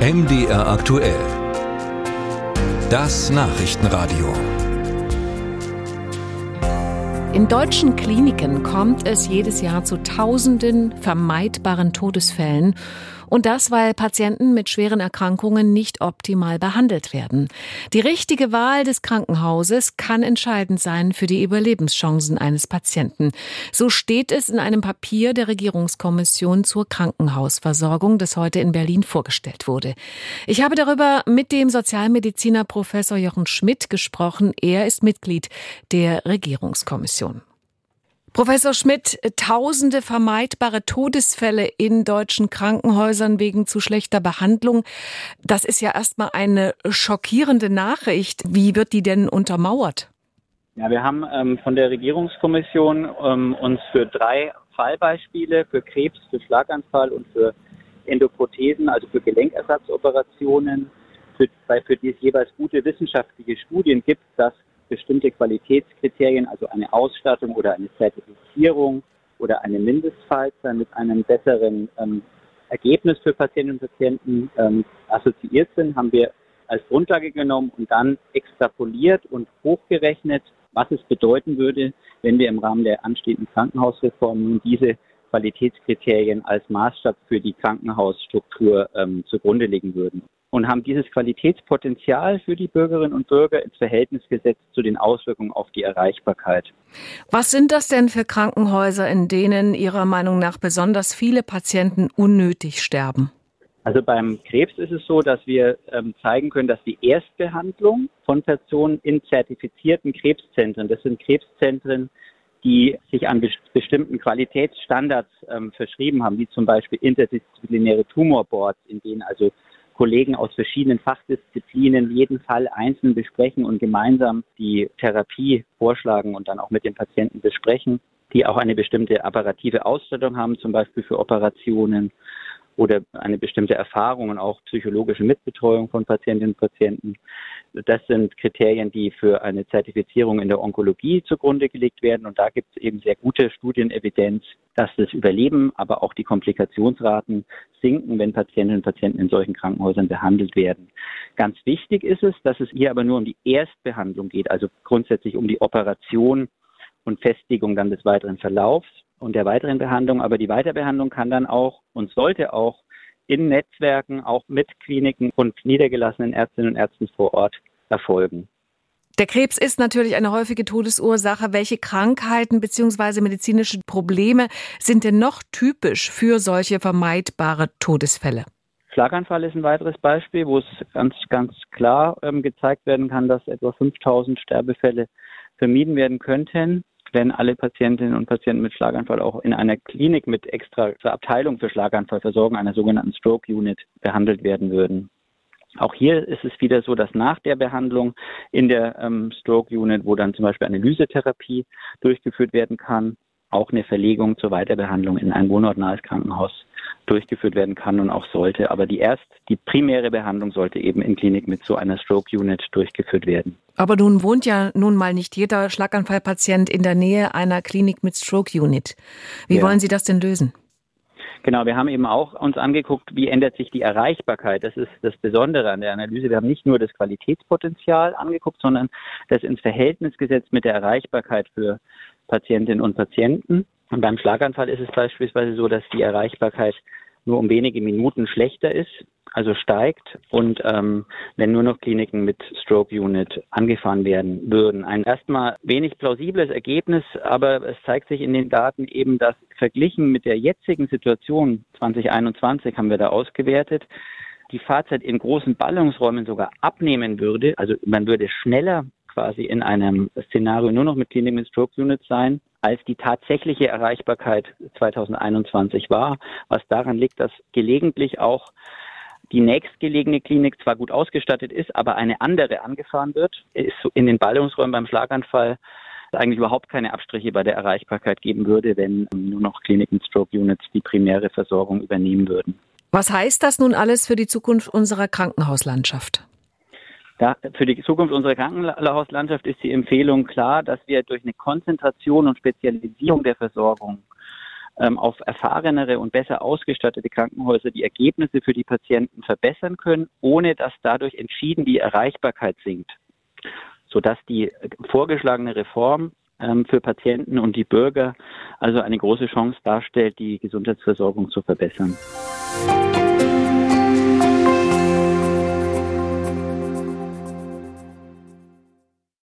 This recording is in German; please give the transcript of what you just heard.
MDR aktuell. Das Nachrichtenradio. In deutschen Kliniken kommt es jedes Jahr zu tausenden vermeidbaren Todesfällen und das, weil Patienten mit schweren Erkrankungen nicht optimal behandelt werden. Die richtige Wahl des Krankenhauses kann entscheidend sein für die Überlebenschancen eines Patienten. So steht es in einem Papier der Regierungskommission zur Krankenhausversorgung, das heute in Berlin vorgestellt wurde. Ich habe darüber mit dem Sozialmediziner Professor Jochen Schmidt gesprochen. Er ist Mitglied der Regierungskommission. Professor Schmidt, tausende vermeidbare Todesfälle in deutschen Krankenhäusern wegen zu schlechter Behandlung. Das ist ja erstmal eine schockierende Nachricht. Wie wird die denn untermauert? Ja, wir haben ähm, von der Regierungskommission ähm, uns für drei Fallbeispiele, für Krebs, für Schlaganfall und für Endoprothesen, also für Gelenkersatzoperationen, für, für die es jeweils gute wissenschaftliche Studien gibt, dass bestimmte Qualitätskriterien, also eine Ausstattung oder eine Zertifizierung oder eine Mindestfallzahl mit einem besseren ähm, Ergebnis für Patientinnen und Patienten ähm, assoziiert sind, haben wir als Grundlage genommen und dann extrapoliert und hochgerechnet, was es bedeuten würde, wenn wir im Rahmen der anstehenden Krankenhausreform nun diese Qualitätskriterien als Maßstab für die Krankenhausstruktur ähm, zugrunde legen würden und haben dieses Qualitätspotenzial für die Bürgerinnen und Bürger ins Verhältnis gesetzt zu den Auswirkungen auf die Erreichbarkeit. Was sind das denn für Krankenhäuser, in denen Ihrer Meinung nach besonders viele Patienten unnötig sterben? Also beim Krebs ist es so, dass wir ähm, zeigen können, dass die Erstbehandlung von Personen in zertifizierten Krebszentren, das sind Krebszentren, die sich an bestimmten Qualitätsstandards ähm, verschrieben haben, wie zum Beispiel interdisziplinäre Tumorboards, in denen also Kollegen aus verschiedenen Fachdisziplinen jeden Fall einzeln besprechen und gemeinsam die Therapie vorschlagen und dann auch mit den Patienten besprechen, die auch eine bestimmte apparative Ausstattung haben, zum Beispiel für Operationen oder eine bestimmte Erfahrung und auch psychologische Mitbetreuung von Patientinnen und Patienten. Das sind Kriterien, die für eine Zertifizierung in der Onkologie zugrunde gelegt werden. Und da gibt es eben sehr gute Studienevidenz, dass das Überleben, aber auch die Komplikationsraten sinken, wenn Patientinnen und Patienten in solchen Krankenhäusern behandelt werden. Ganz wichtig ist es, dass es hier aber nur um die Erstbehandlung geht, also grundsätzlich um die Operation und Festigung dann des weiteren Verlaufs und der weiteren Behandlung. Aber die Weiterbehandlung kann dann auch und sollte auch in Netzwerken, auch mit Kliniken und niedergelassenen Ärztinnen und Ärzten vor Ort erfolgen. Der Krebs ist natürlich eine häufige Todesursache. Welche Krankheiten bzw. medizinische Probleme sind denn noch typisch für solche vermeidbare Todesfälle? Schlaganfall ist ein weiteres Beispiel, wo es ganz, ganz klar ähm, gezeigt werden kann, dass etwa 5000 Sterbefälle vermieden werden könnten wenn alle Patientinnen und Patienten mit Schlaganfall auch in einer Klinik mit extra Abteilung für Schlaganfallversorgung, einer sogenannten Stroke Unit, behandelt werden würden. Auch hier ist es wieder so, dass nach der Behandlung in der ähm, Stroke Unit, wo dann zum Beispiel eine Lysetherapie durchgeführt werden kann, auch eine Verlegung zur Weiterbehandlung in ein wohnortnahes Krankenhaus durchgeführt werden kann und auch sollte. Aber die erst, die primäre Behandlung sollte eben in Klinik mit so einer Stroke Unit durchgeführt werden. Aber nun wohnt ja nun mal nicht jeder Schlaganfallpatient in der Nähe einer Klinik mit Stroke Unit. Wie ja. wollen Sie das denn lösen? Genau, wir haben eben auch uns angeguckt, wie ändert sich die Erreichbarkeit. Das ist das Besondere an der Analyse. Wir haben nicht nur das Qualitätspotenzial angeguckt, sondern das ins Verhältnis gesetzt mit der Erreichbarkeit für Patientinnen und Patienten. Und beim Schlaganfall ist es beispielsweise so, dass die Erreichbarkeit nur um wenige Minuten schlechter ist, also steigt und ähm, wenn nur noch Kliniken mit Stroke Unit angefahren werden würden. Ein erstmal wenig plausibles Ergebnis, aber es zeigt sich in den Daten eben, dass verglichen mit der jetzigen Situation 2021 haben wir da ausgewertet, die Fahrzeit in großen Ballungsräumen sogar abnehmen würde. Also man würde schneller quasi in einem Szenario nur noch mit mit Stroke Units sein als die tatsächliche Erreichbarkeit 2021 war, was daran liegt, dass gelegentlich auch die nächstgelegene Klinik zwar gut ausgestattet ist, aber eine andere angefahren wird, ist in den Ballungsräumen beim Schlaganfall eigentlich überhaupt keine Abstriche bei der Erreichbarkeit geben würde, wenn nur noch Kliniken Stroke Units die primäre Versorgung übernehmen würden. Was heißt das nun alles für die Zukunft unserer Krankenhauslandschaft? Ja, für die Zukunft unserer Krankenhauslandschaft ist die Empfehlung klar, dass wir durch eine Konzentration und Spezialisierung der Versorgung ähm, auf erfahrenere und besser ausgestattete Krankenhäuser die Ergebnisse für die Patienten verbessern können, ohne dass dadurch entschieden die Erreichbarkeit sinkt, sodass die vorgeschlagene Reform ähm, für Patienten und die Bürger also eine große Chance darstellt, die Gesundheitsversorgung zu verbessern.